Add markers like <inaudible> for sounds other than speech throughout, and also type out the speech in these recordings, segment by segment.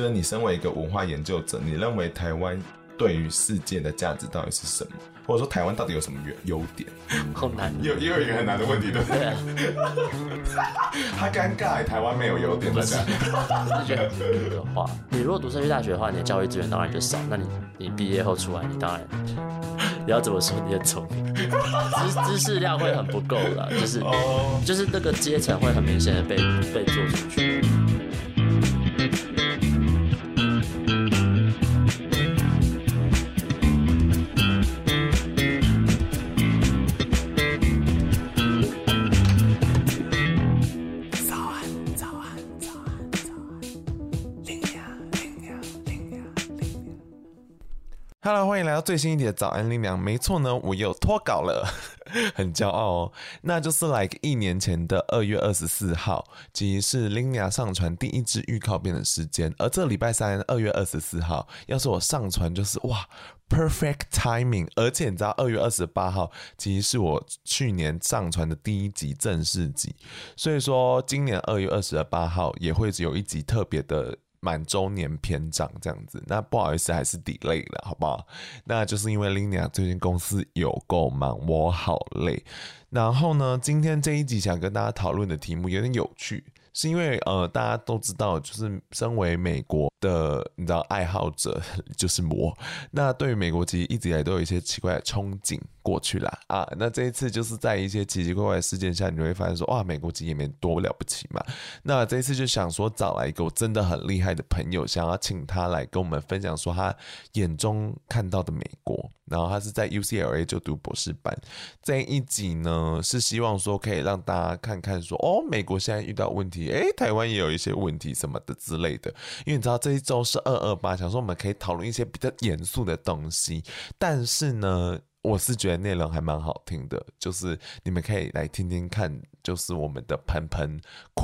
就是你身为一个文化研究者，你认为台湾对于世界的价值到底是什么？或者说台湾到底有什么优优点？好难，有也有一个很难的问题，对不对？<laughs> 他尴尬，台湾没有优点，的话，你如果读社区大学的话，你的教育资源当然就少。那你你毕业后出来，你当然你要怎么说？你很聪明，知知识量会很不够了，就是、oh. 就是那个阶层会很明显的被被做出去。最新一集的早安拎娘。没错呢，我又脱稿了，<laughs> 很骄傲哦。那就是 like 一年前的二月二十四号，其实是拎娘上传第一支预告片的时间。而这礼拜三二月二十四号，要是我上传就是哇，perfect timing。而且你知道二月二十八号，其实是我去年上传的第一集正式集，所以说今年二月二十八号也会只有一集特别的。满周年篇章这样子，那不好意思，还是 delay 了，好不好？那就是因为 Lina 最近公司有够忙，我好累。然后呢，今天这一集想跟大家讨论的题目有点有趣，是因为呃，大家都知道，就是身为美国的，你知道爱好者 <laughs> 就是我，那对于美国其实一直以来都有一些奇怪的憧憬。过去了啊，那这一次就是在一些奇奇怪怪的事件下，你会发现说，哇，美国其实也没多了不起嘛。那这一次就想说找来一个我真的很厉害的朋友，想要请他来跟我们分享说他眼中看到的美国。然后他是在 UCLA 就读博士班。这一集呢是希望说可以让大家看看说，哦，美国现在遇到问题，诶，台湾也有一些问题什么的之类的。因为你知道这一周是二二八，想说我们可以讨论一些比较严肃的东西，但是呢。我是觉得内容还蛮好听的，就是你们可以来听听看，就是我们的喷喷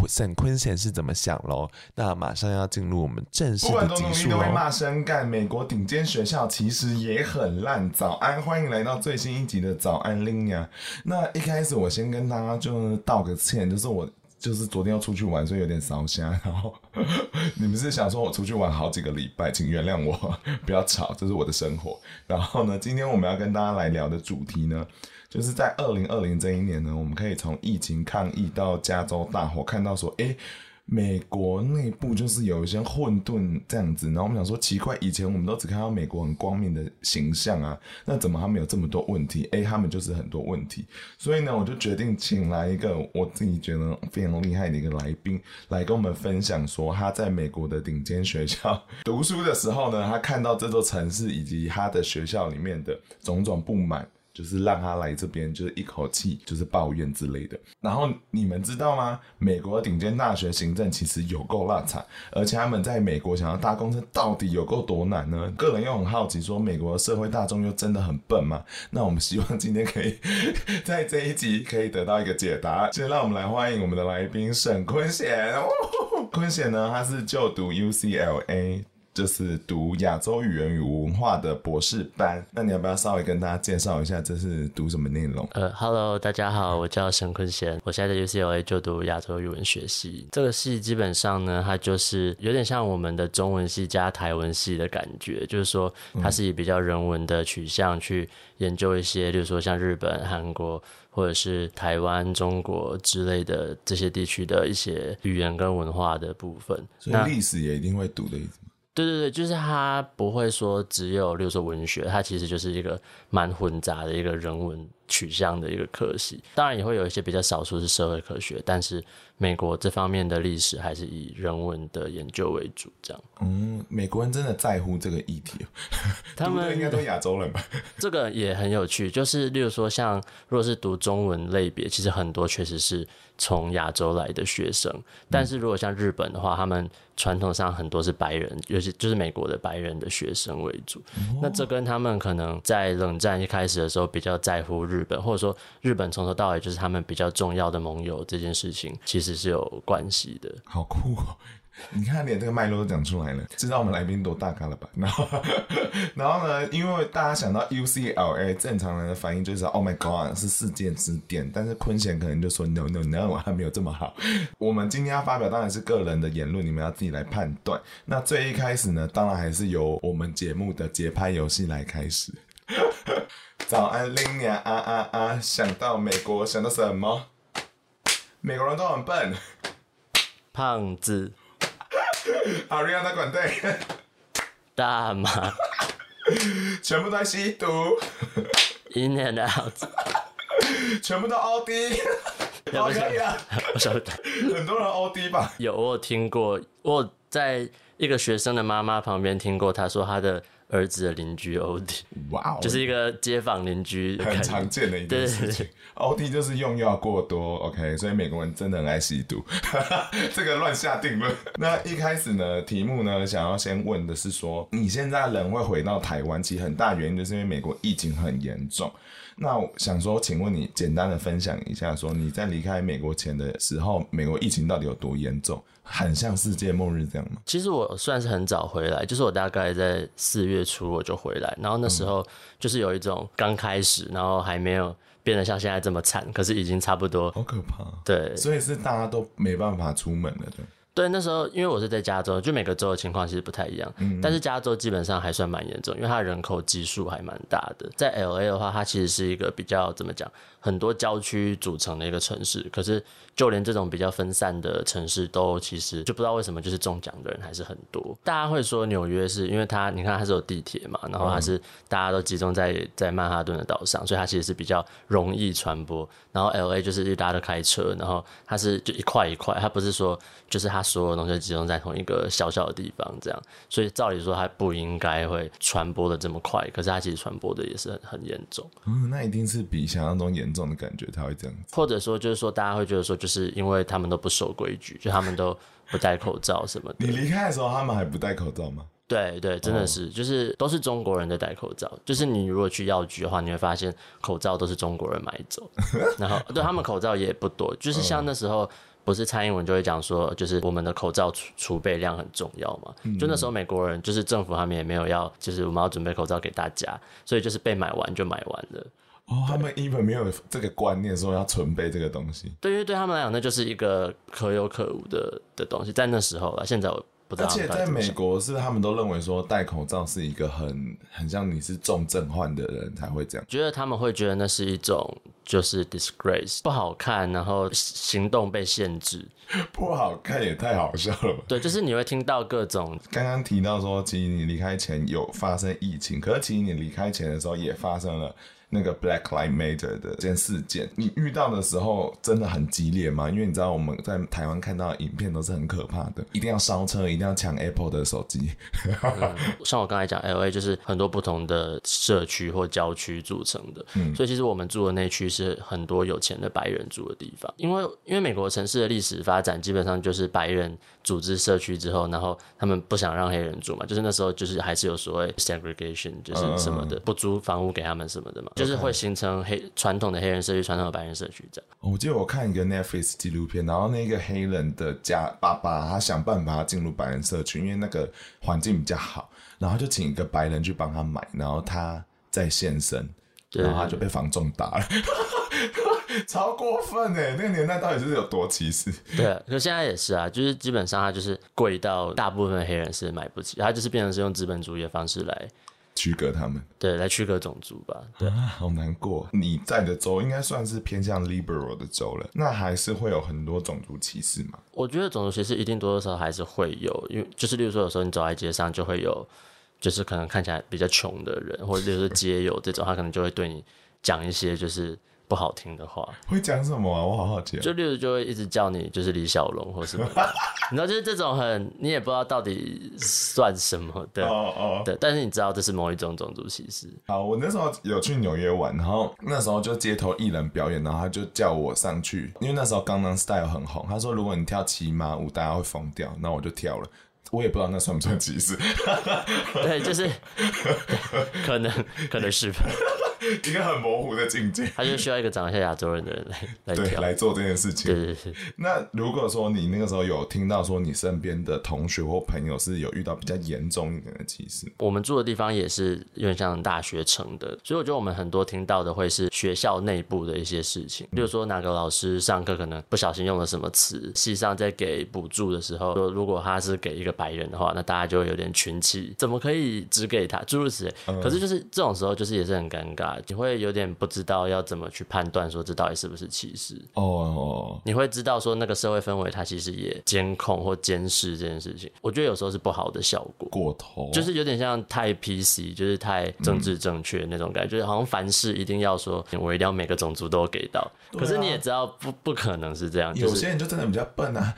沈坤贤是怎么想喽。那马上要进入我们正式的集数哦。骂声干，美国顶尖学校其实也很烂。早安，欢迎来到最新一集的早安拎娘。那一开始我先跟大家就道个歉，就是我。就是昨天要出去玩，所以有点烧香。然后 <laughs> 你们是想说我出去玩好几个礼拜，请原谅我，不要吵，这是我的生活。然后呢，今天我们要跟大家来聊的主题呢，就是在二零二零这一年呢，我们可以从疫情抗疫到加州大火，看到说，诶。美国内部就是有一些混沌这样子，然后我们想说奇怪，以前我们都只看到美国很光明的形象啊，那怎么他们有这么多问题？诶，他们就是很多问题，所以呢，我就决定请来一个我自己觉得非常厉害的一个来宾，来跟我们分享说他在美国的顶尖学校读书的时候呢，他看到这座城市以及他的学校里面的种种不满。就是让他来这边，就是一口气就是抱怨之类的。然后你们知道吗？美国顶尖大学行政其实有够烂惨，而且他们在美国想要搭公车到底有够多难呢？个人又很好奇，说美国的社会大众又真的很笨吗？那我们希望今天可以在这一集可以得到一个解答。先让我们来欢迎我们的来宾沈坤贤。坤贤呢，他是就读 UCLA。就是读亚洲语言与文化的博士班，那你要不要稍微跟大家介绍一下这是读什么内容？呃，Hello，大家好，我叫沈坤贤，我现在在 UCLA 就读亚洲语文学系。这个系基本上呢，它就是有点像我们的中文系加台文系的感觉，就是说它是以比较人文的取向去研究一些，例如说像日本、韩国或者是台湾、中国之类的这些地区的一些语言跟文化的部分。所以历史也一定会读的意思。对对对，就是他不会说只有，例如说文学，它其实就是一个蛮混杂的一个人文取向的一个科系。当然也会有一些比较少数是社会科学，但是美国这方面的历史还是以人文的研究为主。这样，嗯，美国人真的在乎这个议题，他们 <laughs> 应该都亚洲人吧？<laughs> 这个也很有趣，就是例如说像如果是读中文类别，其实很多确实是。从亚洲来的学生，但是如果像日本的话，他们传统上很多是白人，尤其就是美国的白人的学生为主。那这跟他们可能在冷战一开始的时候比较在乎日日本，或者说日本从头到尾就是他们比较重要的盟友这件事情，其实是有关系的。好酷哦！你看，连这个脉络都讲出来了，知道我们来宾多大咖了吧？然后，<laughs> 然后呢？因为大家想到 UCLA，正常人的反应就是 Oh my God，是世界之巅。但是坤贤可能就说 No No No，还没有这么好。我们今天要发表当然是个人的言论，你们要自己来判断。那最一开始呢，当然还是由我们节目的节拍游戏来开始。<laughs> 早安，林娘啊啊啊！想到美国，想到什么？美国人都很笨。胖子。阿瑞亚的管队，大麻，全部都在吸毒，In and out，全部都 OD，好可以啊！我晓得，很多人 OD 吧？有，我有听过，我在一个学生的妈妈旁边听过，她说她的。儿子的邻居 OD，哇哦，就是一个街坊邻居，很常见的一件事情。OD 就是用药过多，OK，所以美国人真的很爱吸毒，<laughs> 这个乱下定论。那一开始呢，题目呢，想要先问的是说，你现在人会回到台湾，其实很大原因就是因为美国疫情很严重。那我想说，请问你简单的分享一下，说你在离开美国前的时候，美国疫情到底有多严重？很像世界末日这样吗？其实我算是很早回来，就是我大概在四月初我就回来，然后那时候就是有一种刚开始，然后还没有变得像现在这么惨，可是已经差不多。好可怕。对，所以是大家都没办法出门了，对。对，那时候因为我是在加州，就每个州的情况其实不太一样，嗯，但是加州基本上还算蛮严重，因为它人口基数还蛮大的。在 LA 的话，它其实是一个比较怎么讲，很多郊区组成的一个城市，可是。就连这种比较分散的城市，都其实就不知道为什么，就是中奖的人还是很多。大家会说纽约是因为它，你看它是有地铁嘛，然后它是大家都集中在在曼哈顿的岛上，所以它其实是比较容易传播。然后 LA 就是大家都开车，然后它是就一块一块，它不是说就是它所有东西集中在同一个小小的地方这样，所以照理说它不应该会传播的这么快，可是它其实传播的也是很很严重。嗯，那一定是比想象中严重的感觉，他会这样子。或者说就是说大家会觉得说就。是因为他们都不守规矩，就他们都不戴口罩什么的。你离开的时候，他们还不戴口罩吗？对对，真的是，oh. 就是都是中国人在戴口罩。就是你如果去药局的话，你会发现口罩都是中国人买走，<laughs> 然后对他们口罩也不多。就是像那时候，不是蔡英文就会讲说，就是我们的口罩储储备量很重要嘛。就那时候美国人就是政府他们也没有要，就是我们要准备口罩给大家，所以就是被买完就买完了。哦，他们根本没有这个观念，说要存备这个东西。对，因为对他们来讲，那就是一个可有可无的的东西，在那时候了。现在我不知道。而且在美国，是他们都认为说戴口罩是一个很很像你是重症患的人才会这样。觉得他们会觉得那是一种就是 disgrace，不好看，然后行动被限制。<laughs> 不好看也太好笑了。对，就是你会听到各种。刚刚提到说，其实你离开前有发生疫情，可是其实你离开前的时候也发生了。那个 Black Lives Matter 的这件事件，你遇到的时候真的很激烈吗？因为你知道我们在台湾看到的影片都是很可怕的，一定要烧车，一定要抢 Apple 的手机。<laughs> 嗯、像我刚才讲，LA 就是很多不同的社区或郊区组成的，嗯，所以其实我们住的那区是很多有钱的白人住的地方。因为因为美国城市的历史发展基本上就是白人组织社区之后，然后他们不想让黑人住嘛，就是那时候就是还是有所谓 segregation，就是什么的，嗯、不租房屋给他们什么的嘛。就是会形成黑传统的黑人社区，传统的白人社区这样。我记得我看一个 Netflix 纪录片，然后那个黑人的家爸爸，他想办法进入白人社区，因为那个环境比较好，然后就请一个白人去帮他买，然后他在现身，然后他就被房仲打了，<laughs> 超过分哎！那个年代到底是有多歧视？对啊，可现在也是啊，就是基本上它就是贵到大部分黑人是买不起，它就是变成是用资本主义的方式来。区隔他们，对，来区隔种族吧。对，啊，好难过。你在的州应该算是偏向 liberal 的州了，那还是会有很多种族歧视吗？我觉得种族歧视一定多多少少还是会有，因为就是例如说，有时候你走在街上就会有，就是可能看起来比较穷的人，或者就是街友这种，他可能就会对你讲一些就是。不好听的话会讲什么啊？我好好奇。就例如就会一直叫你就是李小龙或什么，<laughs> 你知道就是这种很你也不知道到底算什么的哦哦，对，但是你知道这是某一种种族歧视。好，我那时候有去纽约玩，然后那时候就街头艺人表演，然后他就叫我上去，因为那时候刚刚 style 很红，他说如果你跳骑马舞，大家会疯掉，那我就跳了。我也不知道那算不算歧视。对，就是可能 <laughs> 可能是吧。<laughs> 一个很模糊的境界。他就需要一个长得像亚洲人的人来 <laughs> 来对来做这件事情。对对对。那如果说你那个时候有听到说你身边的同学或朋友是有遇到比较严重一点的歧视，我们住的地方也是有点像大学城的，所以我觉得我们很多听到的会是学校内部的一些事情，比如说哪个老师上课可能不小心用了什么词，系上在给补助的时候，说如果他是给一个白人的话，那大家就会有点群起，怎么可以只给他？诸如此类。嗯、可是就是这种时候，就是也是很尴尬，你会有点不知道要怎么去判断说这到底是不是歧视。哦。哦，你会知道说那个社会氛围它其实也监控或监视这件事情，我觉得有时候是不好的效果，过头，就是有点像太 PC，就是太政治正确那种感觉，嗯、就是好像凡事一定要说我一定要每个种族都给到，啊、可是你也知道不不可能是这样，有些人就真的比较笨啊，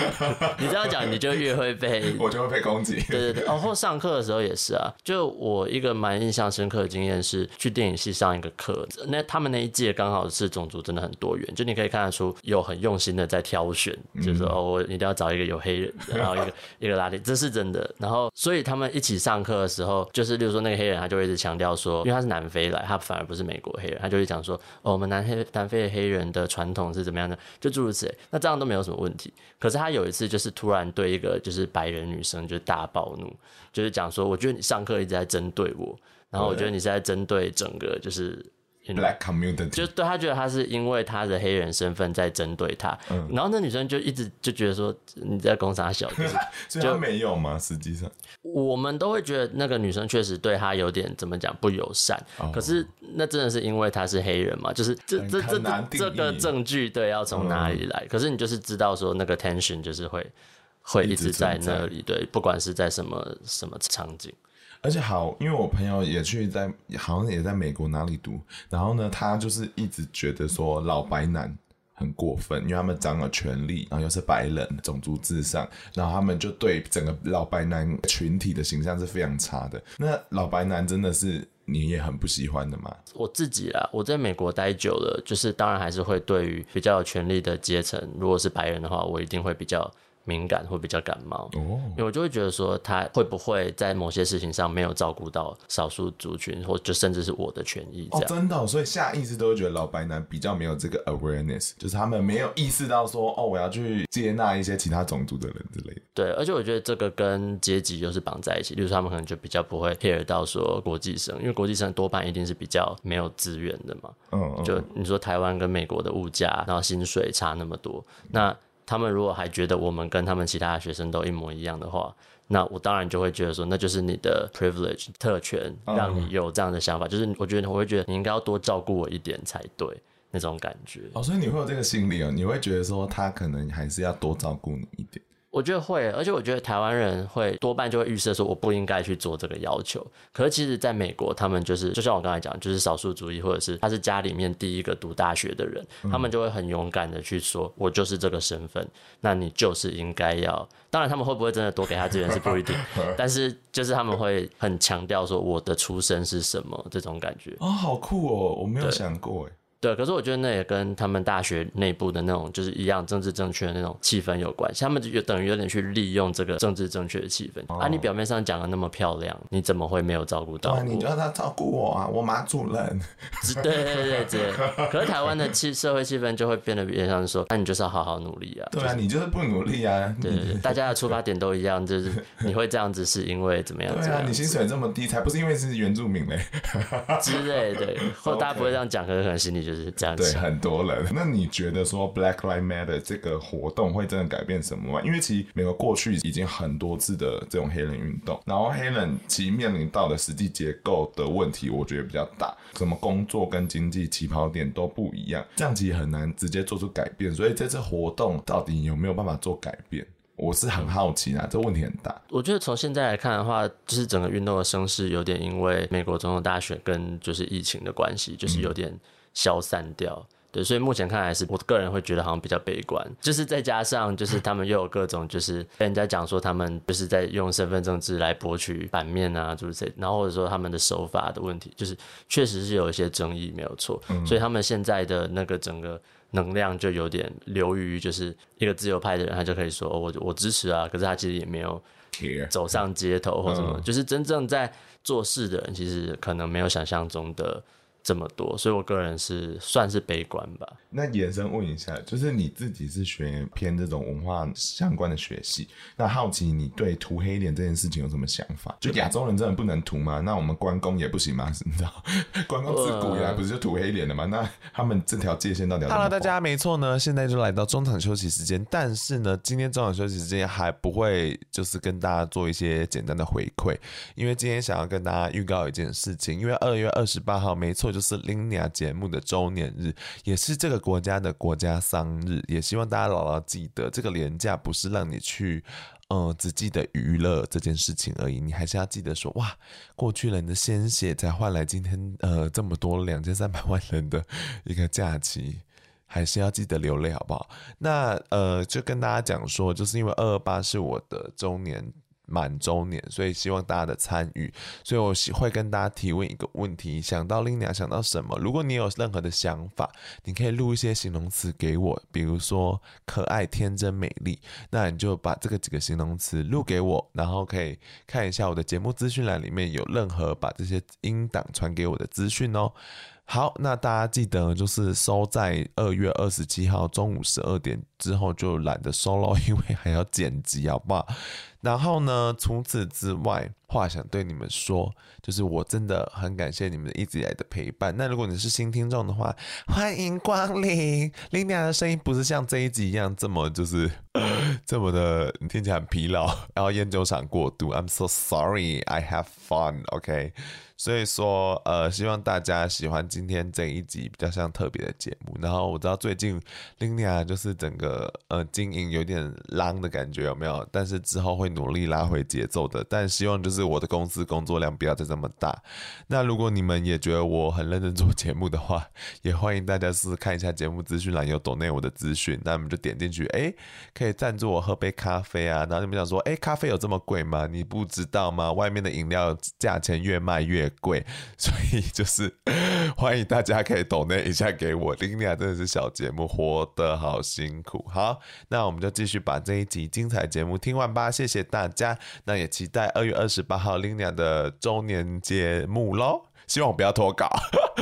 <laughs> 你这样讲你就越会被 <laughs> 我就会被攻击，对对对，哦，或上课的时候也是啊，就我一个蛮印象深刻的经验是去电影系上一个课，那他们那一届刚好是种族真的很多元，就你可以看得出有很用心的在挑选，就是说哦，我一定要找一个有黑人，然后一个 <laughs> 一个拉丁，这是真的。然后所以他们一起上课的时候，就是例如说那个黑人他就会一直强调说，因为他是南非来，他反而不是美国黑人，他就会讲说哦，我们南黑南非的黑人的传统是怎么样的，就诸如此类。那这样都没有什么问题。可是他有一次就是突然对一个就是白人女生就大暴怒，就是讲说，我觉得你上课一直在针对我。然后我觉得你是在针对整个就是 Black community，就对他觉得他是因为他的黑人身份在针对他，嗯、然后那女生就一直就觉得说你在攻杀小，就是 <laughs> 所以他没有吗？实际上，我们都会觉得那个女生确实对他有点怎么讲不友善，哦、可是那真的是因为他是黑人嘛？就是这这这这个证据对要从哪里来？嗯、可是你就是知道说那个 tension 就是会会一直在那里，对，不管是在什么什么场景。而且好，因为我朋友也去在，好像也在美国哪里读，然后呢，他就是一直觉得说老白男很过分，因为他们掌有权力，然后又是白人，种族至上，然后他们就对整个老白男群体的形象是非常差的。那老白男真的是你也很不喜欢的吗？我自己啦，我在美国待久了，就是当然还是会对于比较有权力的阶层，如果是白人的话，我一定会比较。敏感会比较感冒，哦，因为我就会觉得说他会不会在某些事情上没有照顾到少数族群，或就甚至是我的权益这样。哦，真的，所以下意识都会觉得老白男比较没有这个 awareness，就是他们没有意识到说哦，我要去接纳一些其他种族的人之类的。对，而且我觉得这个跟阶级又是绑在一起，例如他们可能就比较不会 care 到说国际生，因为国际生多半一定是比较没有资源的嘛。嗯，嗯，就你说台湾跟美国的物价，然后薪水差那么多，那。他们如果还觉得我们跟他们其他学生都一模一样的话，那我当然就会觉得说，那就是你的 privilege 特权，让你有这样的想法。就是我觉得我会觉得你应该要多照顾我一点才对，那种感觉。哦，所以你会有这个心理哦，你会觉得说他可能还是要多照顾你一点。我觉得会，而且我觉得台湾人会多半就会预设说我不应该去做这个要求。可是其实在美国，他们就是就像我刚才讲，就是少数族裔，或者是他是家里面第一个读大学的人，他们就会很勇敢的去说，我就是这个身份，那你就是应该要。当然，他们会不会真的多给他资源是不一定，<laughs> 但是就是他们会很强调说我的出身是什么这种感觉。哦，好酷哦，我没有想过哎。对，可是我觉得那也跟他们大学内部的那种就是一样政治正确的那种气氛有关系。他们就等于有点去利用这个政治正确的气氛。哦、啊，你表面上讲的那么漂亮，你怎么会没有照顾到我？你就让他照顾我啊，我马主任。对对对对，可是台湾的气社会气氛就会变得比较像是说，那、啊、你就是要好好努力啊。对啊，就是、你就是不努力啊。对对对，大家的出发点都一样，就是你会这样子是因为怎么样？对啊，你薪水这么低，才不是因为是原住民嘞。之类的，<laughs> 或者大家不会这样讲，可是可能心里就是这样想。很多人，那你觉得说 Black Lives Matter 这个活动会真的改变什么吗？因为其实美国过去已经很多次的这种黑人运动，然后黑人其实面临到的实际结构的问题，我觉得比较大，什么工作跟经济起跑点都不一样，这样其实很难直接做出改变。所以这次活动到底有没有办法做改变？我是很好奇啊，这问题很大。我觉得从现在来看的话，就是整个运动的声势有点因为美国总统大选跟就是疫情的关系，就是有点消散掉。嗯对，所以目前看来是我个人会觉得好像比较悲观，就是再加上就是他们又有各种就是跟人家讲说他们就是在用身份证制来博取版面啊，就是这，然后或者说他们的手法的问题，就是确实是有一些争议，没有错。嗯、所以他们现在的那个整个能量就有点流于就是一个自由派的人，他就可以说我我支持啊，可是他其实也没有走上街头或什么，就是真正在做事的人其实可能没有想象中的。这么多，所以我个人是算是悲观吧。那延伸问一下，就是你自己是学偏这种文化相关的学系，那好奇你对涂黑脸这件事情有什么想法？就亚洲人真的不能涂吗？那我们关公也不行吗？你知道，<laughs> 关公自古以来不是就涂黑脸的吗？那他们这条界限到底？Hello，大家没错呢，现在就来到中场休息时间，但是呢，今天中场休息时间还不会就是跟大家做一些简单的回馈，因为今天想要跟大家预告一件事情，因为二月二十八号，没错。就是 Linea 节目的周年日，也是这个国家的国家丧日，也希望大家牢牢记得，这个连假不是让你去，呃，只记得娱乐这件事情而已，你还是要记得说，哇，过去人的鲜血才换来今天，呃，这么多两千三百万人的一个假期，还是要记得流泪，好不好？那呃，就跟大家讲说，就是因为二二八是我的周年。满周年，所以希望大家的参与，所以我会跟大家提问一个问题：想到 Linea，想到什么？如果你有任何的想法，你可以录一些形容词给我，比如说可爱、天真、美丽，那你就把这个几个形容词录给我，然后可以看一下我的节目资讯栏里面有任何把这些音档传给我的资讯哦。好，那大家记得就是收在二月二十七号中午十二点之后就懒得收了，因为还要剪辑，好不好？然后呢，除此之外，话想对你们说，就是我真的很感谢你们一直以来的陪伴。那如果你是新听众的话，欢迎光临。<laughs> 林淼的声音不是像这一集一样这么就是这么的，你听起来很疲劳，然后烟酒厂过度。I'm so sorry, I have fun, OK。所以说，呃，希望大家喜欢今天这一集比较像特别的节目。然后我知道最近 Linia 就是整个呃经营有点浪的感觉，有没有？但是之后会努力拉回节奏的。但希望就是我的公司工作量不要再这么大。那如果你们也觉得我很认真做节目的话，也欢迎大家试试看一下节目资讯栏有 donate 我的资讯，那你们就点进去，哎，可以赞助我喝杯咖啡啊。然后你们想说，哎，咖啡有这么贵吗？你不知道吗？外面的饮料价钱越卖越贵，<laughs> 所以就是欢迎大家可以 donate 一下给我。Linea 真的是小节目，活得好辛苦。好，那我们就继续把这一集精彩节目听完吧。谢谢大家，那也期待二月二十八号 Linea 的周年节目喽。希望我不要脱稿。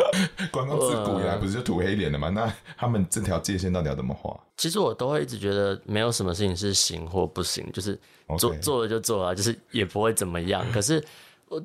<laughs> 关公自古以来不是就涂黑脸的吗？那他们这条界限到底要怎么画？其实我都会一直觉得没有什么事情是行或不行，就是做.做了就做了，就是也不会怎么样。可是。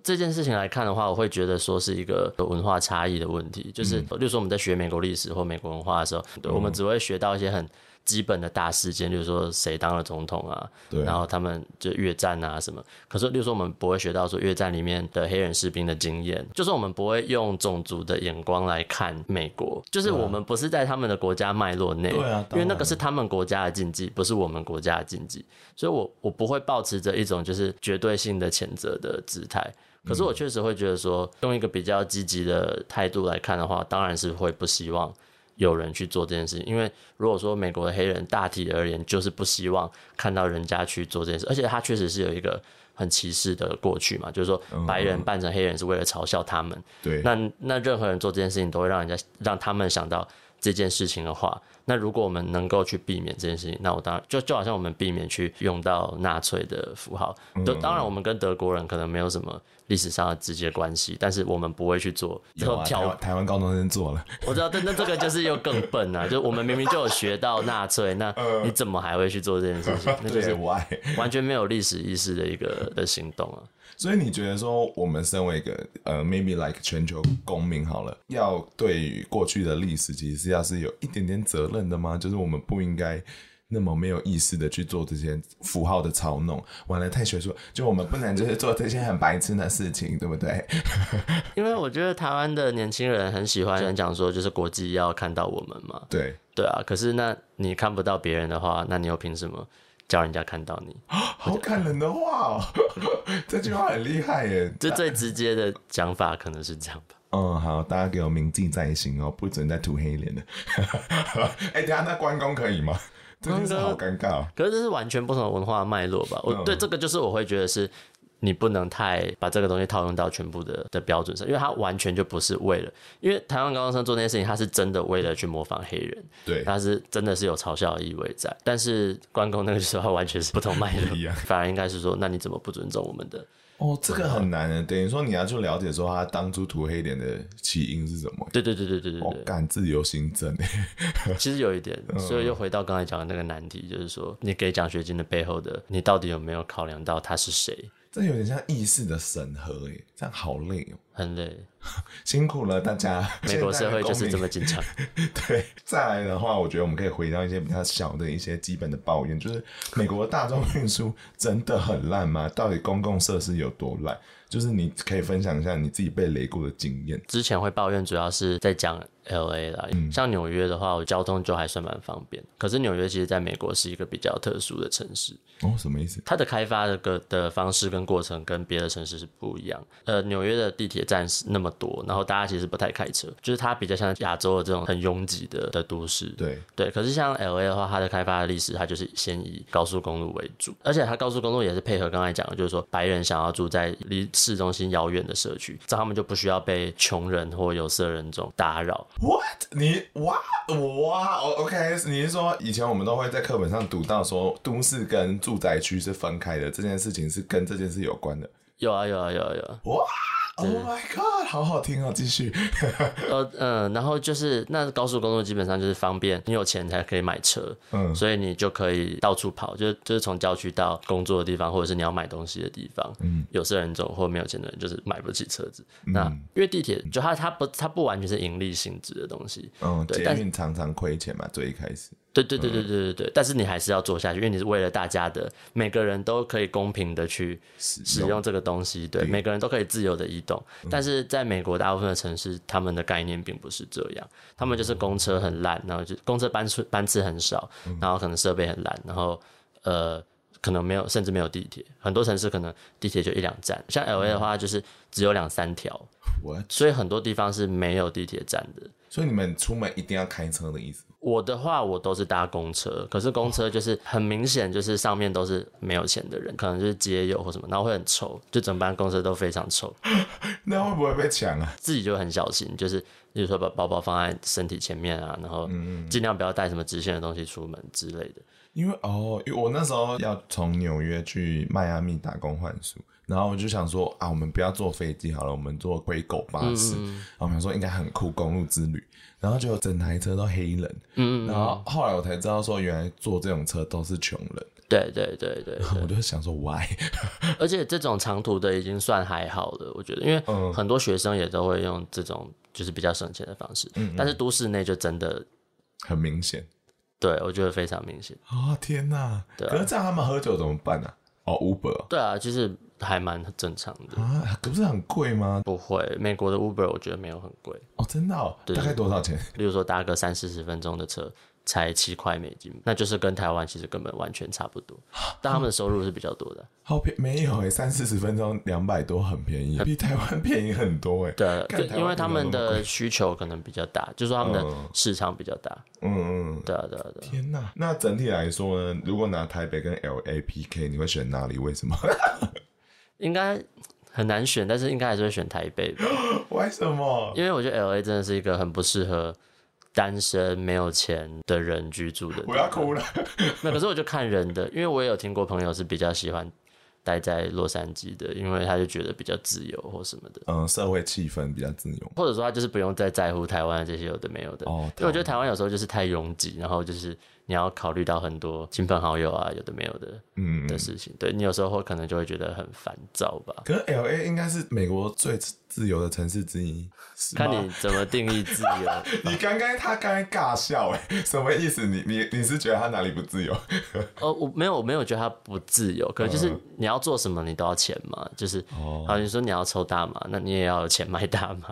这件事情来看的话，我会觉得说是一个文化差异的问题，就是，例如说我们在学美国历史或美国文化的时候，对，我们只会学到一些很基本的大事件，就是说谁当了总统啊，对，然后他们就越战啊什么。可是，例如说我们不会学到说越战里面的黑人士兵的经验，就是我们不会用种族的眼光来看美国，就是我们不是在他们的国家脉络内，对啊，因为那个是他们国家的禁忌，不是我们国家的禁忌。所以我我不会保持着一种就是绝对性的谴责的姿态。可是我确实会觉得说，用一个比较积极的态度来看的话，当然是会不希望有人去做这件事情。因为如果说美国的黑人大体而言，就是不希望看到人家去做这件事，而且他确实是有一个很歧视的过去嘛，就是说白人扮成黑人是为了嘲笑他们。对，那那任何人做这件事情都会让人家让他们想到这件事情的话，那如果我们能够去避免这件事情，那我当然就就好像我们避免去用到纳粹的符号，就当然我们跟德国人可能没有什么。历史上的直接关系，但是我们不会去做。有啊，台湾台湾高中生做了。我知道，但那这个就是又更笨啊！<laughs> 就我们明明就有学到纳粹，那你怎么还会去做这件事情？那就是完全没有历史意识的一个的行动啊！所以你觉得说，我们身为一个呃，maybe like 全球公民好了，要对于过去的历史，其实是要是有一点点责任的吗？就是我们不应该。那么没有意识的去做这些符号的操弄，玩的太学术，就我们不能就是做这些很白痴的事情，对不对？<laughs> 因为我觉得台湾的年轻人很喜欢人讲说，就是国际要看到我们嘛。对对啊，可是那你看不到别人的话，那你又凭什么叫人家看到你？<gasps> 好感人的话哦，<laughs> 这句话很厉害耶。这最直接的讲法可能是这样吧。嗯，好，大家给我铭记在心哦，不准再涂黑脸了。<laughs> 哎、欸，等下那关公可以吗？真的是好尴尬，可是这是完全不同的文化脉络吧？我对这个就是我会觉得是你不能太把这个东西套用到全部的的标准上，因为他完全就不是为了，因为台湾高中生做那些事情，他是真的为了去模仿黑人，对，他是真的是有嘲笑的意味在。但是关公那个时候完全是不同脉络，<laughs> 反而应该是说，那你怎么不尊重我们的？哦，这个很难的，等于说你要去了解说他当初涂黑脸的起因是什么？对对对对对对对，干自由心证 <laughs> 其实有一点，所以又回到刚才讲的那个难题，就是说你给奖学金的背后的，你到底有没有考量到他是谁？这有点像意识的审核诶，这样好累哦，很累，<laughs> 辛苦了大家。美国社会就是这么紧张。<laughs> 对，再来的话，我觉得我们可以回到一些比较小的一些基本的抱怨，就是美国的大众运输真的很烂吗？到底公共设施有多烂？就是你可以分享一下你自己被雷过的经验。之前会抱怨，主要是在讲。L A 啦，像纽约的话，我交通就还算蛮方便。可是纽约其实在美国是一个比较特殊的城市。哦，什么意思？它的开发的个的方式跟过程跟别的城市是不一样。呃，纽约的地铁站是那么多，然后大家其实不太开车，就是它比较像亚洲的这种很拥挤的的都市。对对。可是像 L A 的话，它的开发的历史，它就是先以高速公路为主，而且它高速公路也是配合刚才讲的，就是说白人想要住在离市中心遥远的社区，这样他们就不需要被穷人或有色人种打扰。What？你？哇哇，OK，你是说以前我们都会在课本上读到说都市跟住宅区是分开的，这件事情是跟这件事有关的？有啊有啊有啊有啊！哇，Oh my God，好好听哦，继续。<laughs> 呃嗯，然后就是那高速公路基本上就是方便，你有钱才可以买车，嗯，所以你就可以到处跑，就就是从郊区到工作的地方，或者是你要买东西的地方，嗯，有色人种或没有钱的人就是买不起车子。嗯、那因为地铁就它它不它不完全是盈利性质的东西，嗯，对，但运常常亏钱嘛，最一开始。对对对对对对对，但是你还是要做下去，因为你是为了大家的，每个人都可以公平的去使用这个东西，对，每个人都可以自由的移动。但是在美国大部分的城市，他们的概念并不是这样，他们就是公车很烂，然后就公车班次班次很少，然后可能设备很烂，然后呃可能没有甚至没有地铁，很多城市可能地铁就一两站，像 LA 的话就是只有两三条，所以很多地方是没有地铁站的。所以你们出门一定要开车的意思？我的话，我都是搭公车，可是公车就是很明显，就是上面都是没有钱的人，可能就是街友或什么，然后会很臭，就整班公车都非常臭。<laughs> 那会不会被抢啊？自己就很小心，就是比如说把包包放在身体前面啊，然后尽量不要带什么值钱的东西出门之类的。因为哦，因为我那时候要从纽约去迈阿密打工换宿。然后我就想说啊，我们不要坐飞机好了，我们坐灰狗巴士。嗯、然后我想说应该很酷，公路之旅。然后就整台车都黑人。嗯，然后后来我才知道说，原来坐这种车都是穷人。对对对对，对。我就想说，why？而且这种长途的已经算还好了，我觉得，因为很多学生也都会用这种就是比较省钱的方式。嗯。但是都市内就真的很明显。对，我觉得非常明显。哦天哪！对啊。可是这样他们喝酒怎么办呢？哦，Uber。对啊，其实。还蛮正常的啊，不是很贵吗？不会，美国的 Uber 我觉得没有很贵哦，真的哦，大概多少钱？例如说搭个三四十分钟的车。才七块美金，那就是跟台湾其实根本完全差不多，但他们的收入是比较多的。好便没有哎，三四十分钟两百多，很便宜，比台湾便宜很多哎。对，因为他们的需求可能比较大，就是说他们的市场比较大。嗯嗯，对啊对啊对。天哪，那整体来说呢？如果拿台北跟 LA PK，你会选哪里？为什么？应该很难选，但是应该还是会选台北吧？<gasps> 为什么？因为我觉得 LA 真的是一个很不适合。单身没有钱的人居住的，我要哭了。<laughs> 那可是我就看人的，因为我也有听过朋友是比较喜欢待在洛杉矶的，因为他就觉得比较自由或什么的。嗯，社会气氛比较自由，或者说他就是不用再在乎台湾这些有的没有的。哦，因为我觉得台湾有时候就是太拥挤，然后就是你要考虑到很多亲朋好友啊，有的没有的，嗯的事情。对，你有时候会可能就会觉得很烦躁吧。可是 LA 应该是美国最。自由的城市之一，看你怎么定义自由。<laughs> 你刚刚他刚刚尬笑哎，<laughs> 什么意思？你你你是觉得他哪里不自由？<laughs> 哦，我没有，我没有觉得他不自由，可能就是你要做什么，你都要钱嘛。就是，哦，好，你说你要抽大麻，那你也要有钱买大麻。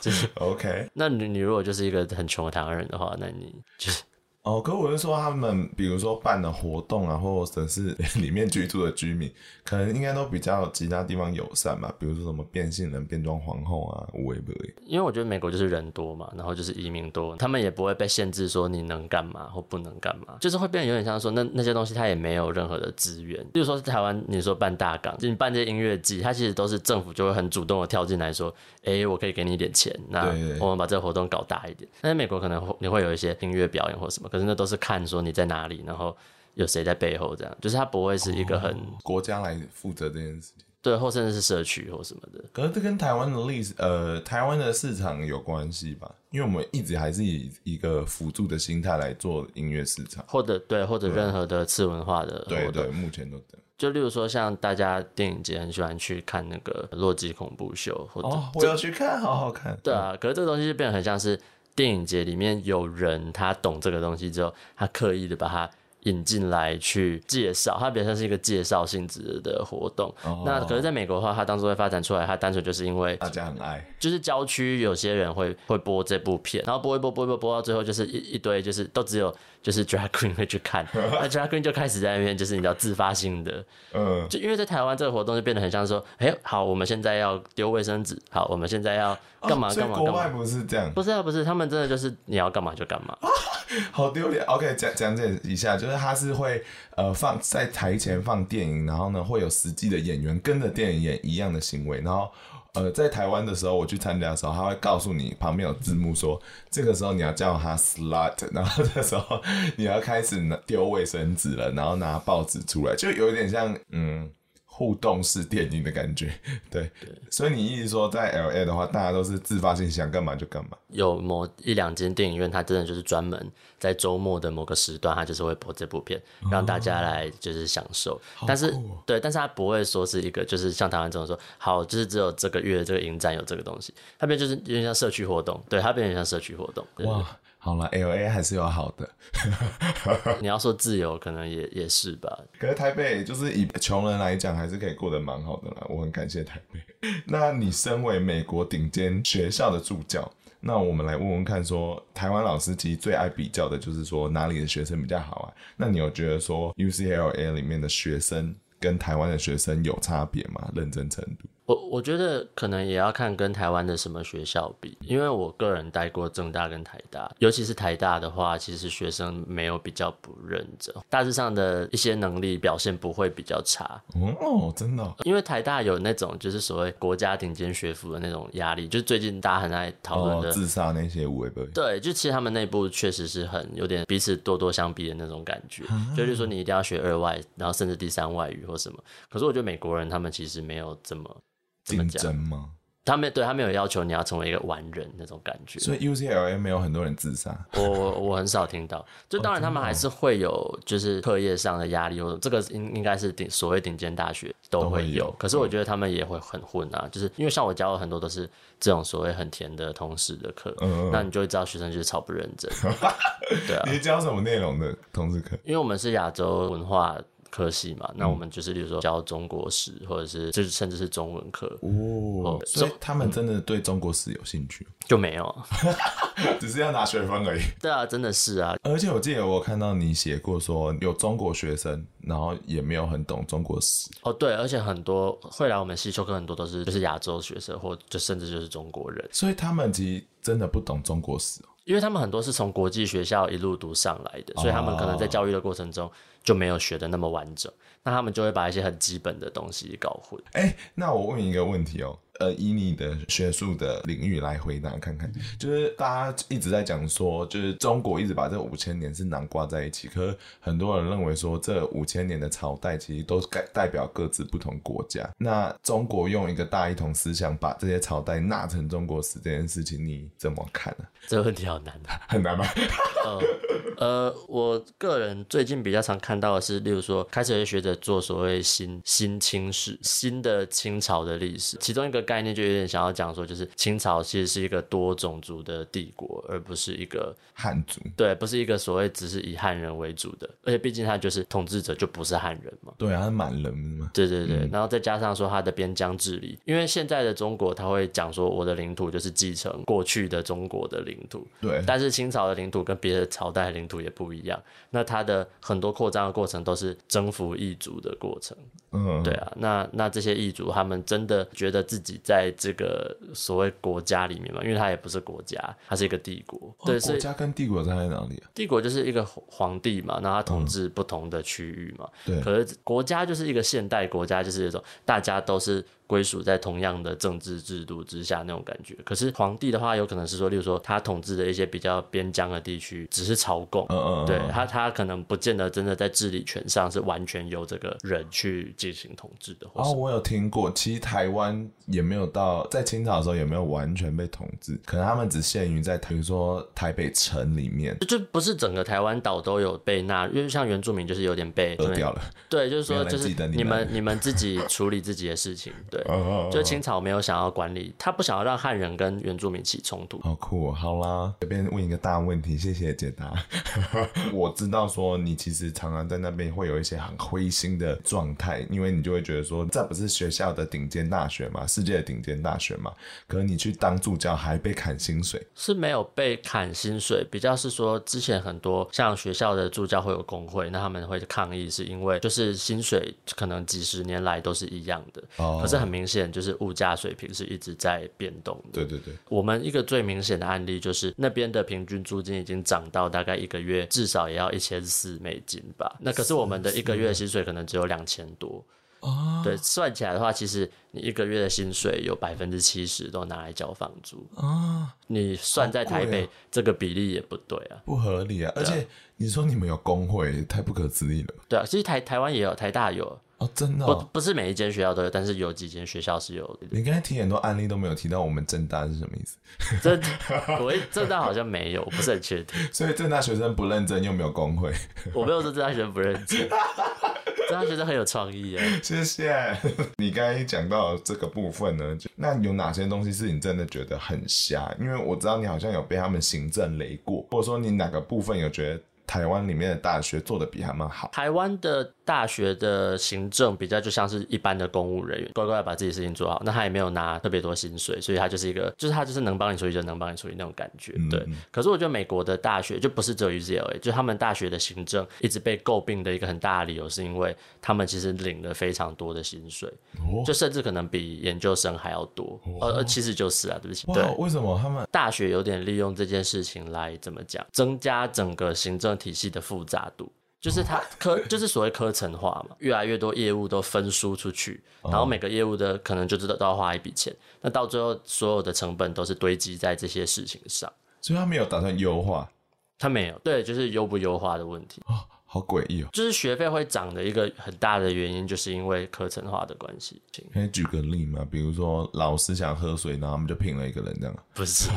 就是 OK。那你你如果就是一个很穷的台湾人的话，那你就是哦，可我是说，他们比如说办的活动啊，或者是 <laughs> 里面居住的居民，可能应该都比较其他地方友善吧。比如说什么变性人变装皇后啊，无谓不谓。因为我觉得美国就是人多嘛，然后就是移民多，他们也不会被限制说你能干嘛或不能干嘛，就是会变得有点像说那那些东西他也没有任何的资源。比如说台湾，你说办大港，就你办这些音乐季，他其实都是政府就会很主动的跳进来说，哎、欸，我可以给你一点钱，那我们把这个活动搞大一点。但是美国可能你会有一些音乐表演或什么。可是那都是看说你在哪里，然后有谁在背后，这样就是它不会是一个很、哦、国家来负责这件事情，对，或甚至是社区或什么的。可是这跟台湾的历史，呃，台湾的市场有关系吧？因为我们一直还是以一个辅助的心态来做音乐市场，或者对，或者任何的次文化的，对对，目前都。就例如说，像大家电影节很喜欢去看那个《洛基恐怖秀》，或者、哦、我要去看，好好看。对啊，可是这个东西就变得很像是。电影节里面有人，他懂这个东西之后，他刻意的把它引进来去介绍，它比较像是一个介绍性质的活动。Oh. 那可是在美国的话，它当初会发展出来，它单纯就是因为大家很爱，就是郊区有些人会会播这部片，然后播一播播一播播到最后，就是一一堆就是都只有就是 drag queen 会去看，<laughs> 那 drag queen 就开始在那边就是你知道自发性的，嗯，就因为在台湾这个活动就变得很像说，哎、欸，好，我们现在要丢卫生纸，好，我们现在要干嘛干嘛干嘛。国外不是这样，不是啊，不是，他们真的就是你要干嘛就干嘛。<laughs> 好丢脸。OK，讲讲解一下，就是他是会呃放在台前放电影，然后呢会有实际的演员跟着电影演一样的行为，然后呃在台湾的时候我去参加的时候，他会告诉你旁边有字幕说这个时候你要叫他 slut，<laughs> 然后这时候你要开始拿丢卫生纸了，然后拿报纸出来，就有点像嗯。互动式电影的感觉，<laughs> 对，对，所以你意思说在 LA 的话，大家都是自发性想干嘛就干嘛。有某一两间电影院，它真的就是专门在周末的某个时段，它就是会播这部片，让大家来就是享受。哦、但是，哦、对，但是它不会说是一个，就是像台湾这种说，好，就是只有这个月这个影展有这个东西，它变就是有点像社区活动，对，它变成像社区活动。哇。好了，L A 还是有好的。<laughs> 你要说自由，可能也也是吧。可是台北就是以穷人来讲，还是可以过得蛮好的啦。我很感谢台北。<laughs> 那你身为美国顶尖学校的助教，那我们来问问看說，说台湾老师其实最爱比较的就是说哪里的学生比较好啊？那你有觉得说 U C L A 里面的学生跟台湾的学生有差别吗？认真程度？我我觉得可能也要看跟台湾的什么学校比，因为我个人待过正大跟台大，尤其是台大的话，其实学生没有比较不认真，大致上的一些能力表现不会比较差。哦，真的，因为台大有那种就是所谓国家顶尖学府的那种压力，就是最近大家很爱讨论的、哦、自杀那些对，就其实他们内部确实是很有点彼此咄咄相逼的那种感觉，啊、就是说你一定要学二外，然后甚至第三外语或什么。可是我觉得美国人他们其实没有这么。竞争吗？他没对他没有要求你要成为一个完人那种感觉，所以 UCLA 没有很多人自杀。我我很少听到，<laughs> 就当然他们还是会有就是课业上的压力，或者这个应应该是顶所谓顶尖大学都会有。可是我觉得他们也会很混啊，就是因为像我教的很多都是这种所谓很甜的通识的课，嗯，那你就会知道学生就是超不认真。<laughs> 对啊，你教什么内容的通识课？因为我们是亚洲文化。科系嘛，那我们就是，比如说教中国史，或者是就是甚至是中文课哦。所以他们真的对中国史有兴趣？就没有，<laughs> 只是要拿学分而已。<laughs> 对啊，真的是啊。而且我记得我看到你写过说，有中国学生，然后也没有很懂中国史。哦，对，而且很多会来我们系修课，很多都是就是亚洲学生，或就甚至就是中国人。所以他们其实真的不懂中国史。因为他们很多是从国际学校一路读上来的，所以他们可能在教育的过程中就没有学的那么完整，那他们就会把一些很基本的东西搞混。哎、欸，那我问一个问题哦。呃，以你的学术的领域来回答看看，就是大家一直在讲说，就是中国一直把这五千年是囊挂在一起，可是很多人认为说，这五千年的朝代其实都代代表各自不同国家。那中国用一个大一统思想把这些朝代纳成中国史这件事情，你怎么看呢？这个问题好难啊，<laughs> 很难吗？<laughs> 呃，呃，我个人最近比较常看到的是，例如说，开始有些学者做所谓新新清史，新的清朝的历史，其中一个。概念就有点想要讲说，就是清朝其实是一个多种族的帝国，而不是一个汉族。对，不是一个所谓只是以汉人为主的，而且毕竟他就是统治者就不是汉人嘛。对啊，他是满人嘛。对对对，嗯、然后再加上说他的边疆治理，因为现在的中国他会讲说我的领土就是继承过去的中国的领土。对。但是清朝的领土跟别的朝代的领土也不一样，那他的很多扩张的过程都是征服异族的过程。嗯，对啊，那那这些异族他们真的觉得自己在这个所谓国家里面嘛，因为它也不是国家，它是一个帝国。哦、对，国家跟帝国在哪里啊？帝国就是一个皇帝嘛，那他统治不同的区域嘛。嗯、对。可是国家就是一个现代国家，就是一种大家都是。归属在同样的政治制度之下那种感觉，可是皇帝的话，有可能是说，例如说他统治的一些比较边疆的地区，只是朝贡，嗯嗯，对他，他可能不见得真的在治理权上是完全由这个人去进行统治的。哦，我有听过，其实台湾也没有到在清朝的时候也没有完全被统治，可能他们只限于在比如说台北城里面，就不是整个台湾岛都有被纳，因为像原住民就是有点被割掉了，对，就是说就是你们你们自己处理自己的事情，对。就清朝没有想要管理，他不想要让汉人跟原住民起冲突。好酷哦！好啦，随便问一个大问题，谢谢解答。<laughs> 我知道说你其实常常在那边会有一些很灰心的状态，因为你就会觉得说，这不是学校的顶尖大学嘛，世界的顶尖大学嘛，可是你去当助教还被砍薪水，是没有被砍薪水，比较是说之前很多像学校的助教会有工会，那他们会抗议，是因为就是薪水可能几十年来都是一样的，哦，可是很明显。就是物价水平是一直在变动的。对对对，我们一个最明显的案例就是那边的平均租金已经涨到大概一个月至少也要一千四美金吧。那可是我们的一个月的薪水可能只有两千多。哦，对，算起来的话，其实你一个月的薪水有百分之七十都拿来交房租啊。你算在台北这个比例也不对啊，不合理啊。而且你说你们有工会，太不可思议了。对啊，其实台台湾也有，台大有。哦，真的、哦、不不是每一间学校都有，但是有几间学校是有的。你刚才提很多案例都没有提到我们正大是什么意思？<laughs> 政我正大好像没有，我不是很确定。<laughs> 所以正大学生不认真又没有工会。我没有说正大学生不认真，正 <laughs> 大学生很有创意啊。谢谢。你刚才讲到这个部分呢，那有哪些东西是你真的觉得很瞎？因为我知道你好像有被他们行政雷过，或者说你哪个部分有觉得台湾里面的大学做的比他们好？台湾的。大学的行政比较就像是一般的公务人员，乖乖把自己事情做好。那他也没有拿特别多薪水，所以他就是一个，就是他就是能帮你处理就能帮你处理那种感觉。对。嗯、可是我觉得美国的大学就不是只有 UCLA，就他们大学的行政一直被诟病的一个很大的理由，是因为他们其实领了非常多的薪水，哦、就甚至可能比研究生还要多。呃、哦，其实就是啊，对不起。对。为什么他们大学有点利用这件事情来怎么讲，增加整个行政体系的复杂度？就是它科，就是所谓科层化嘛，越来越多业务都分输出去，然后每个业务的可能就知道都要花一笔钱，那到最后所有的成本都是堆积在这些事情上。所以他没有打算优化，他没有，对，就是优不优化的问题。哦好诡异哦！就是学费会涨的一个很大的原因，就是因为课程化的关系。可以举个例吗？比如说老师想喝水，然后我们就聘了一个人这样。<laughs> 不是，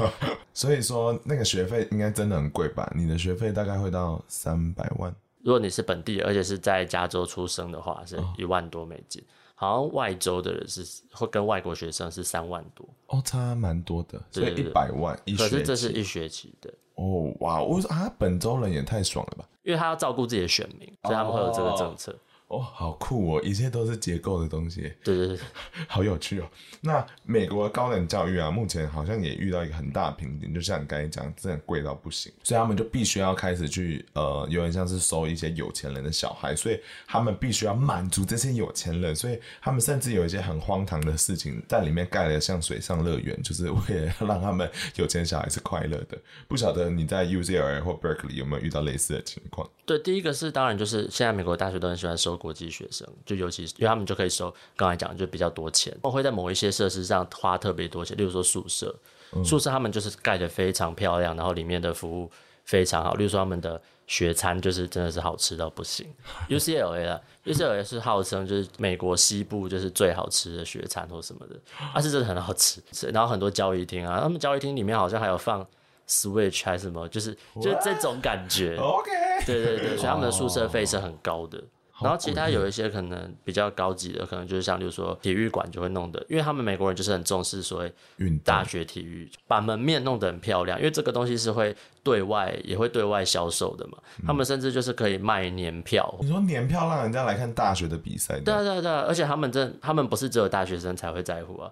<laughs> 所以说那个学费应该真的很贵吧？你的学费大概会到三百万。如果你是本地，而且是在加州出生的话，是一万多美金。哦、好像外州的人是会跟外国学生是三万多。哦，差蛮多的。所以一百万一学期。可是这是一学期的。哦哇！我说啊，本州人也太爽了吧！因为他要照顾自己的选民，所以他们会有这个政策。哦，好酷哦！一切都是结构的东西。对对对，<laughs> 好有趣哦。那美国的高等教育啊，目前好像也遇到一个很大的瓶颈，就像你刚才讲，真的贵到不行，所以他们就必须要开始去呃，有点像是收一些有钱人的小孩，所以他们必须要满足这些有钱人，所以他们甚至有一些很荒唐的事情在里面盖了像水上乐园，就是为了让他们有钱小孩是快乐的。不晓得你在 UCLA 或 Berkeley 有没有遇到类似的情况？对，第一个是当然就是现在美国大学都很喜欢收。国际学生就尤其是因为他们就可以收，刚才讲就比较多钱，我会在某一些设施上花特别多钱，例如说宿舍，嗯、宿舍他们就是盖得非常漂亮，然后里面的服务非常好，例如说他们的学餐就是真的是好吃到不行。UCLA 啊，UCLA 是号称就是美国西部就是最好吃的学餐或什么的，啊是真的很好吃，然后很多交易厅啊，他们交易厅里面好像还有放 Switch 还是什么，就是就是这种感觉。OK，对对对，所以他们的宿舍费是很高的。然后其他有一些可能比较高级的，可能就是像比如说体育馆就会弄的，因为他们美国人就是很重视所谓运大学体育，把门面弄得很漂亮，因为这个东西是会对外也会对外销售的嘛。他们甚至就是可以卖年票。你说年票让人家来看大学的比赛？对啊对啊对啊，而且他们这他们不是只有大学生才会在乎啊。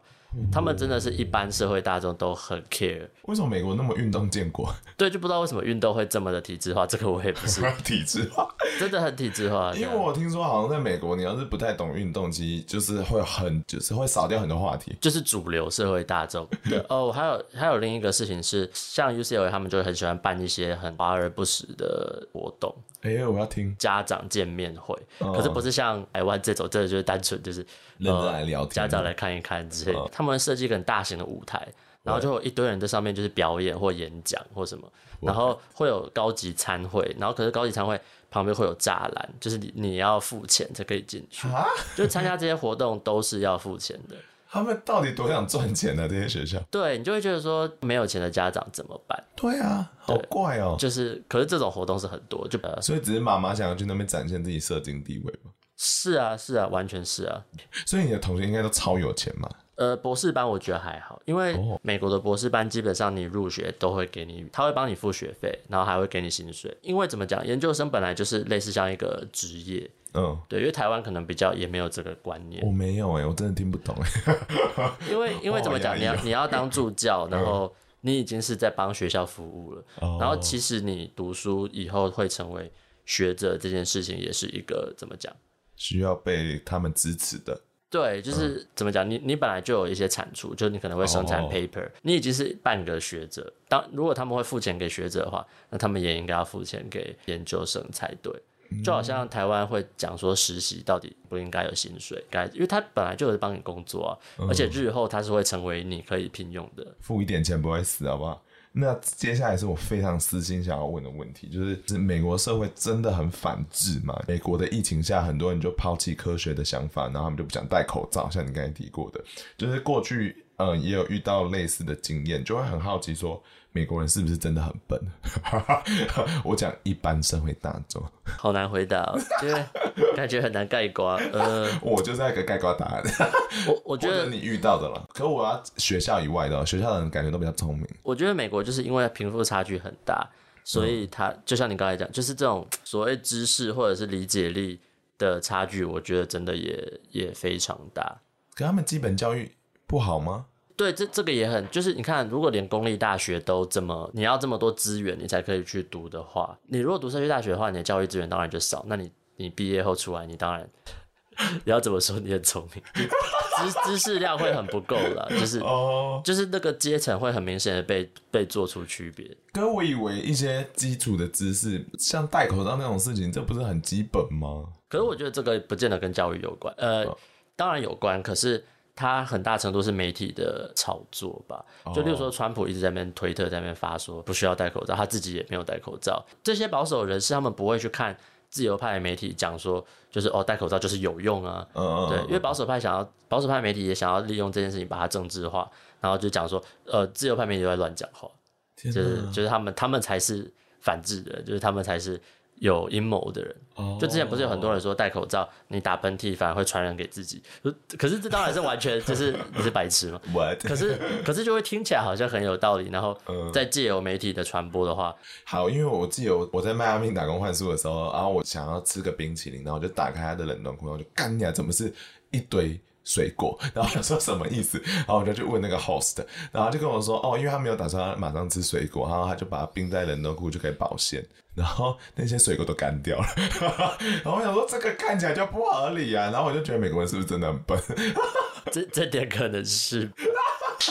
他们真的是一般社会大众都很 care。为什么美国那么运动建国？对，就不知道为什么运动会这么的体制化。这个我也不是 <laughs> 体制化，真的很体制化。<laughs> 因为我听说好像在美国，你要是不太懂运动，其实就是会很就是会少掉很多话题。就是主流社会大众。<laughs> 对哦，还有还有另一个事情是，像 UCLA 他们就很喜欢办一些很华而不实的活动。哎、欸，我要听家长见面会，哦、可是不是像台湾这种，这就是单纯就是认真来聊天，呃，家长来看一看之类。哦、他们设计一个很大型的舞台，然后就有一堆人在上面就是表演或演讲或什么，然后会有高级餐会，然后可是高级餐会旁边会有栅栏，就是你你要付钱才可以进去，啊、就是参加这些活动都是要付钱的。他们到底多想赚钱呢？这些学校，对，你就会觉得说，没有钱的家长怎么办？对啊，好怪哦。就是，可是这种活动是很多，就所以只是妈妈想要去那边展现自己社经地位吗？是啊，是啊，完全是啊。所以你的同学应该都超有钱嘛？呃，博士班我觉得还好，因为美国的博士班基本上你入学都会给你，他会帮你付学费，然后还会给你薪水。因为怎么讲，研究生本来就是类似像一个职业。嗯，对，因为台湾可能比较也没有这个观念。我没有哎、欸，我真的听不懂哎、欸。<laughs> 因为因为怎么讲，你要 <laughs> 你要当助教，然后你已经是在帮学校服务了，嗯、然后其实你读书以后会成为学者这件事情，也是一个怎么讲，需要被他们支持的。对，就是怎么讲，你你本来就有一些产出，就你可能会生产 paper，哦、你已经是半个学者。当如果他们会付钱给学者的话，那他们也应该要付钱给研究生才对。就好像台湾会讲说实习到底不应该有薪水，该因为他本来就是帮你工作啊，嗯、而且日后他是会成为你可以聘用的，付一点钱不会死，好不好？那接下来是我非常私心想要问的问题，就是是美国社会真的很反制吗？美国的疫情下，很多人就抛弃科学的想法，然后他们就不想戴口罩，像你刚才提过的，就是过去嗯也有遇到类似的经验，就会很好奇说。美国人是不是真的很笨？<laughs> 我讲一般社会大众，好难回答，因为感觉很难概括。呃，<laughs> 我就是那个概括答案。我我觉得你遇到的了，可我要学校以外的，学校的人感觉都比较聪明。我觉得美国就是因为贫富差距很大，所以他、嗯、就像你刚才讲，就是这种所谓知识或者是理解力的差距，我觉得真的也也非常大。可他们基本教育不好吗？对，这这个也很，就是你看，如果连公立大学都这么，你要这么多资源，你才可以去读的话，你如果读社区大学的话，你的教育资源当然就少。那你你毕业后出来，你当然你 <laughs> 要怎么说？你很聪明，知知识量会很不够了，就是哦，就是那个阶层会很明显的被被做出区别。可我以为一些基础的知识，像戴口罩那种事情，这不是很基本吗？可是我觉得这个不见得跟教育有关，呃，哦、当然有关，可是。它很大程度是媒体的炒作吧，就例如说，川普一直在那边推特在那边发说不需要戴口罩，他自己也没有戴口罩。这些保守人士他们不会去看自由派媒体讲说，就是哦戴口罩就是有用啊，对，因为保守派想要保守派媒体也想要利用这件事情把它政治化，然后就讲说，呃，自由派媒体都在乱讲话，就是就是他们他们才是反智的，就是他们才是。有阴谋的人，就之前不是有很多人说戴口罩，你打喷嚏反而会传染给自己，可是这当然是完全就是 <laughs> 你是白痴嘛。可是可是就会听起来好像很有道理，然后再借由媒体的传播的话，好，因为我记得我我在迈阿密打工换宿的时候，然后我想要吃个冰淇淋，然后我就打开他的冷冻库，然后就干你啊，怎么是一堆？水果，<laughs> 然后他说什么意思？然后我就去问那个 host，然后他就跟我说，哦，因为他没有打算马上吃水果，然后他就把它冰在冷冻库就可以保鲜，然后那些水果都干掉了。<laughs> 然后我想说，这个看起来就不合理啊，然后我就觉得美国人是不是真的很笨？<laughs> 这这点可能是。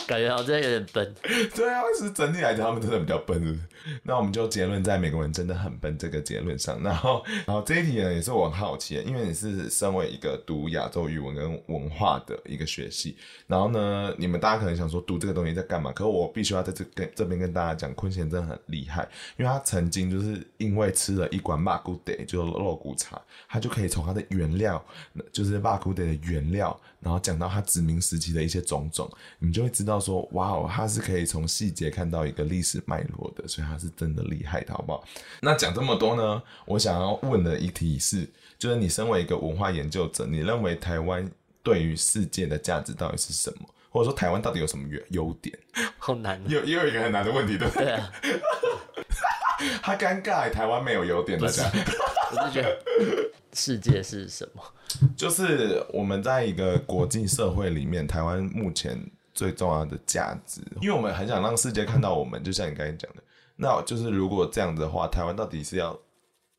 感觉好像有点笨，<laughs> 对啊，是整体来讲，他们真的比较笨，是不是？那我们就结论在美国人真的很笨这个结论上。然后，然后这一题呢，也是我很好奇，因为你是身为一个读亚洲语文跟文化的一个学系，然后呢，你们大家可能想说读这个东西在干嘛？可我必须要在这跟这边跟大家讲，坤贤真的很厉害，因为他曾经就是因为吃了一罐肉骨茶，就是肉骨茶，他就可以从他的原料，就是肉骨茶的原料，然后讲到他殖民时期的一些种种，你们就会。知道说，哇哦，他是可以从细节看到一个历史脉络的，所以他是真的厉害的，好不好？那讲这么多呢，我想要问的一题是，就是你身为一个文化研究者，你认为台湾对于世界的价值到底是什么？或者说台湾到底有什么优优点？好难，<laughs> 又又有一个很难的问题，对不对？对啊，<laughs> 他尴尬，台湾没有优点，大家。<laughs> 我是觉得世界是什么？就是我们在一个国际社会里面，台湾目前最重要的价值，因为我们很想让世界看到我们，就像你刚才讲的，那就是如果这样子的话，台湾到底是要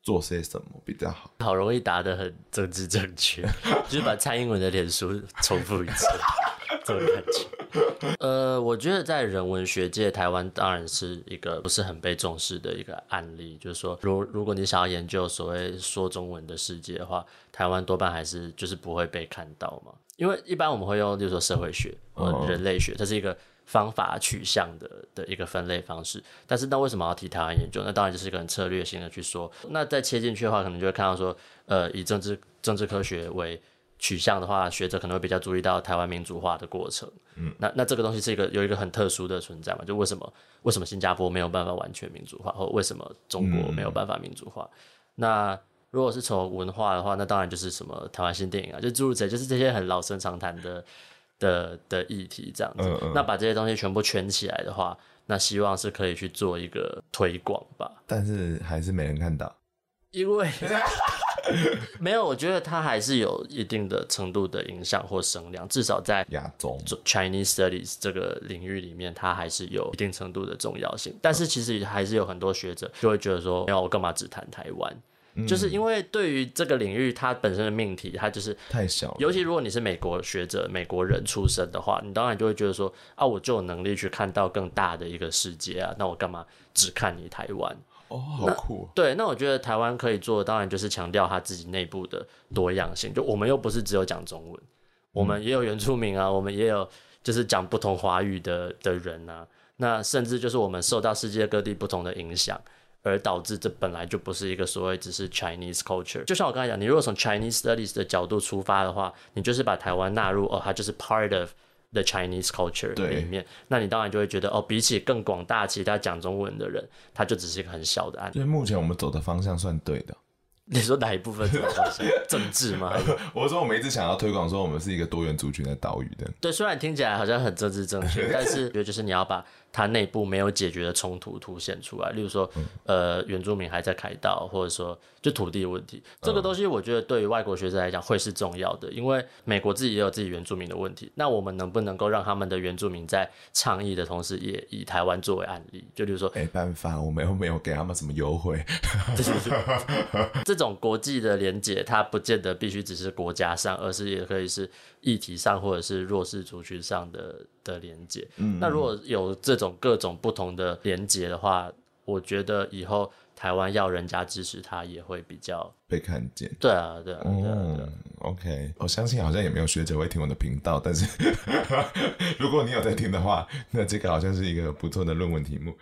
做些什么比较好？好容易答得很政治正确，就是把蔡英文的脸书重复一次。这种感觉，<laughs> 呃，我觉得在人文学界，台湾当然是一个不是很被重视的一个案例。就是说，如如果你想要研究所谓说中文的世界的话，台湾多半还是就是不会被看到嘛。因为一般我们会用，就是说社会学或人类学，它是一个方法取向的的一个分类方式。但是那为什么要提台湾研究？那当然就是一个很策略性的去说。那再切进去的话，可能就会看到说，呃，以政治政治科学为取向的话，学者可能会比较注意到台湾民主化的过程。嗯，那那这个东西是一个有一个很特殊的存在嘛？就为什么为什么新加坡没有办法完全民主化，或为什么中国没有办法民主化？嗯、那如果是从文化的话，那当然就是什么台湾新电影啊，就诸如此类，就是这些很老生常谈的的的议题这样子。嗯嗯，那把这些东西全部圈起来的话，那希望是可以去做一个推广吧。但是还是没人看到，因为。<laughs> <laughs> 没有，我觉得它还是有一定的程度的影响或声量，至少在亚洲 Chinese Studies 这个领域里面，它还是有一定程度的重要性。但是其实还是有很多学者就会觉得说，没有，我干嘛只谈台湾？嗯、就是因为对于这个领域它本身的命题，它就是太小。尤其如果你是美国学者、美国人出身的话，你当然就会觉得说，啊，我就有能力去看到更大的一个世界啊，那我干嘛只看你台湾？哦，好酷！对，那我觉得台湾可以做的，当然就是强调他自己内部的多样性。就我们又不是只有讲中文，我们也有原住民啊，我们也有就是讲不同华语的的人啊。那甚至就是我们受到世界各地不同的影响，而导致这本来就不是一个所谓只是 Chinese culture。就像我刚才讲，你如果从 Chinese studies 的角度出发的话，你就是把台湾纳入哦，它就是 part of。The Chinese culture 里面，那你当然就会觉得哦，比起更广大其他讲中文的人，他就只是一个很小的案例。所以目前我们走的方向算对的。<laughs> 你说哪一部分走的方向？政治吗？<laughs> 我说我们一直想要推广说我们是一个多元族群的岛屿的。对，虽然听起来好像很政治正确，<laughs> 但是我觉得就是你要把。它内部没有解决的冲突凸显出来，例如说，呃，原住民还在开刀，或者说就土地的问题，这个东西我觉得对于外国学者来讲会是重要的，因为美国自己也有自己原住民的问题，那我们能不能够让他们的原住民在倡议的同时，也以台湾作为案例？就例如说，没办法，我们又没有给他们什么优惠，<laughs> <laughs> 这种国际的连结，它不见得必须只是国家上，而是也可以是。议题上或者是弱势族群上的的连接，嗯，那如果有这种各种不同的连接的话，我觉得以后台湾要人家支持他也会比较被看见。对啊，对啊，对啊，嗯，对啊，OK，我相信好像也没有学者会听我的频道，但是 <laughs> 如果你有在听的话，那这个好像是一个不错的论文题目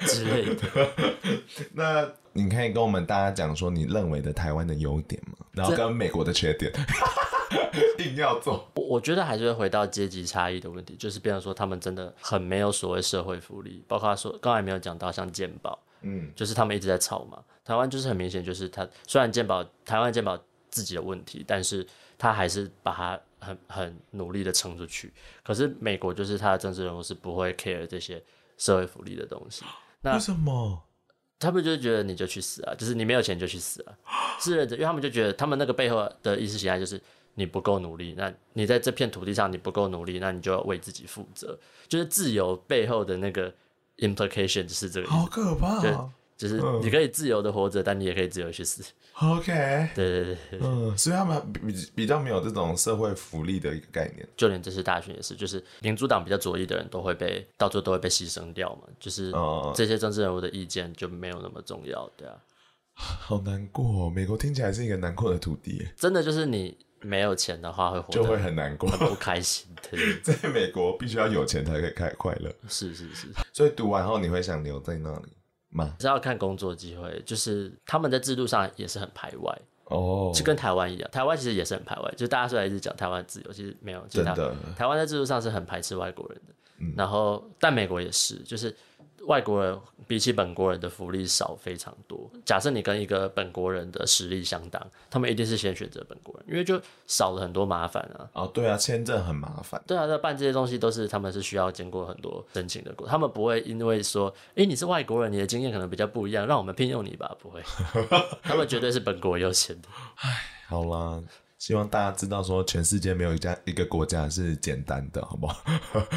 之类的。<laughs> 那你可以跟我们大家讲说你认为的台湾的优点吗？然后跟美国的缺点。<laughs> 硬要做，我我觉得还是会回到阶级差异的问题，就是比方说他们真的很没有所谓社会福利，包括说刚才没有讲到像健保，嗯，就是他们一直在吵嘛。台湾就是很明显，就是他虽然健保台湾健保自己的问题，但是他还是把它很很努力的撑出去。可是美国就是他的政治人物是不会 care 这些社会福利的东西。那为什么？他们就是觉得你就去死啊，就是你没有钱就去死啊，是的，因为他们就觉得他们那个背后的意识形态就是。你不够努力，那你在这片土地上你不够努力，那你就要为自己负责。就是自由背后的那个 implication 就是这个，好可怕哦。就是你可以自由的活着，但你也可以自由去死。OK，对对对对，嗯，所以他们比比较没有这种社会福利的一个概念。就连这次大选也是，就是民主党比较左翼的人都会被到最后都会被牺牲掉嘛，就是这些政治人物的意见就没有那么重要，对啊。好难过哦，美国听起来是一个难过的土地。真的就是你。没有钱的话会活就会很难过，很不开心。对，<laughs> 在美国必须要有钱才可以开快乐。是是是，所以读完后你会想留在那里吗？是要看工作机会，就是他们在制度上也是很排外哦，就跟台湾一样，台湾其实也是很排外。就大家虽然一直讲台湾自由，其实没有，真的，台湾在制度上是很排斥外国人的。嗯、然后但美国也是，就是。外国人比起本国人的福利少非常多。假设你跟一个本国人的实力相当，他们一定是先选择本国人，因为就少了很多麻烦啊。哦，对啊，签证很麻烦。对啊，那办这些东西都是他们是需要经过很多申请的过，他们不会因为说，哎，你是外国人，你的经验可能比较不一样，让我们聘用你吧？不会，他们绝对是本国优先的。唉，好啦。希望大家知道，说全世界没有一家一个国家是简单的，好不好？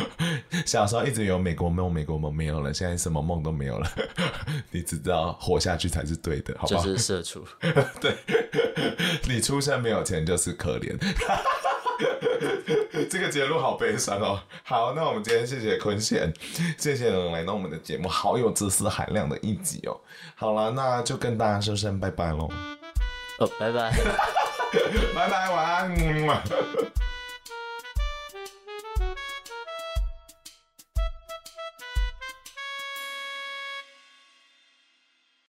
<laughs> 小时候一直有美国梦，美国梦没有了，现在什么梦都没有了。<laughs> 你只知道活下去才是对的，好不好？就是社畜。<laughs> 对，你出生没有钱就是可怜。这个结论好悲伤哦。好，那我们今天谢谢坤贤，谢谢能来到我们的节目，好有知识含量的一集哦。好了，那就跟大家说声拜拜喽。哦，拜拜。拜拜，晚安。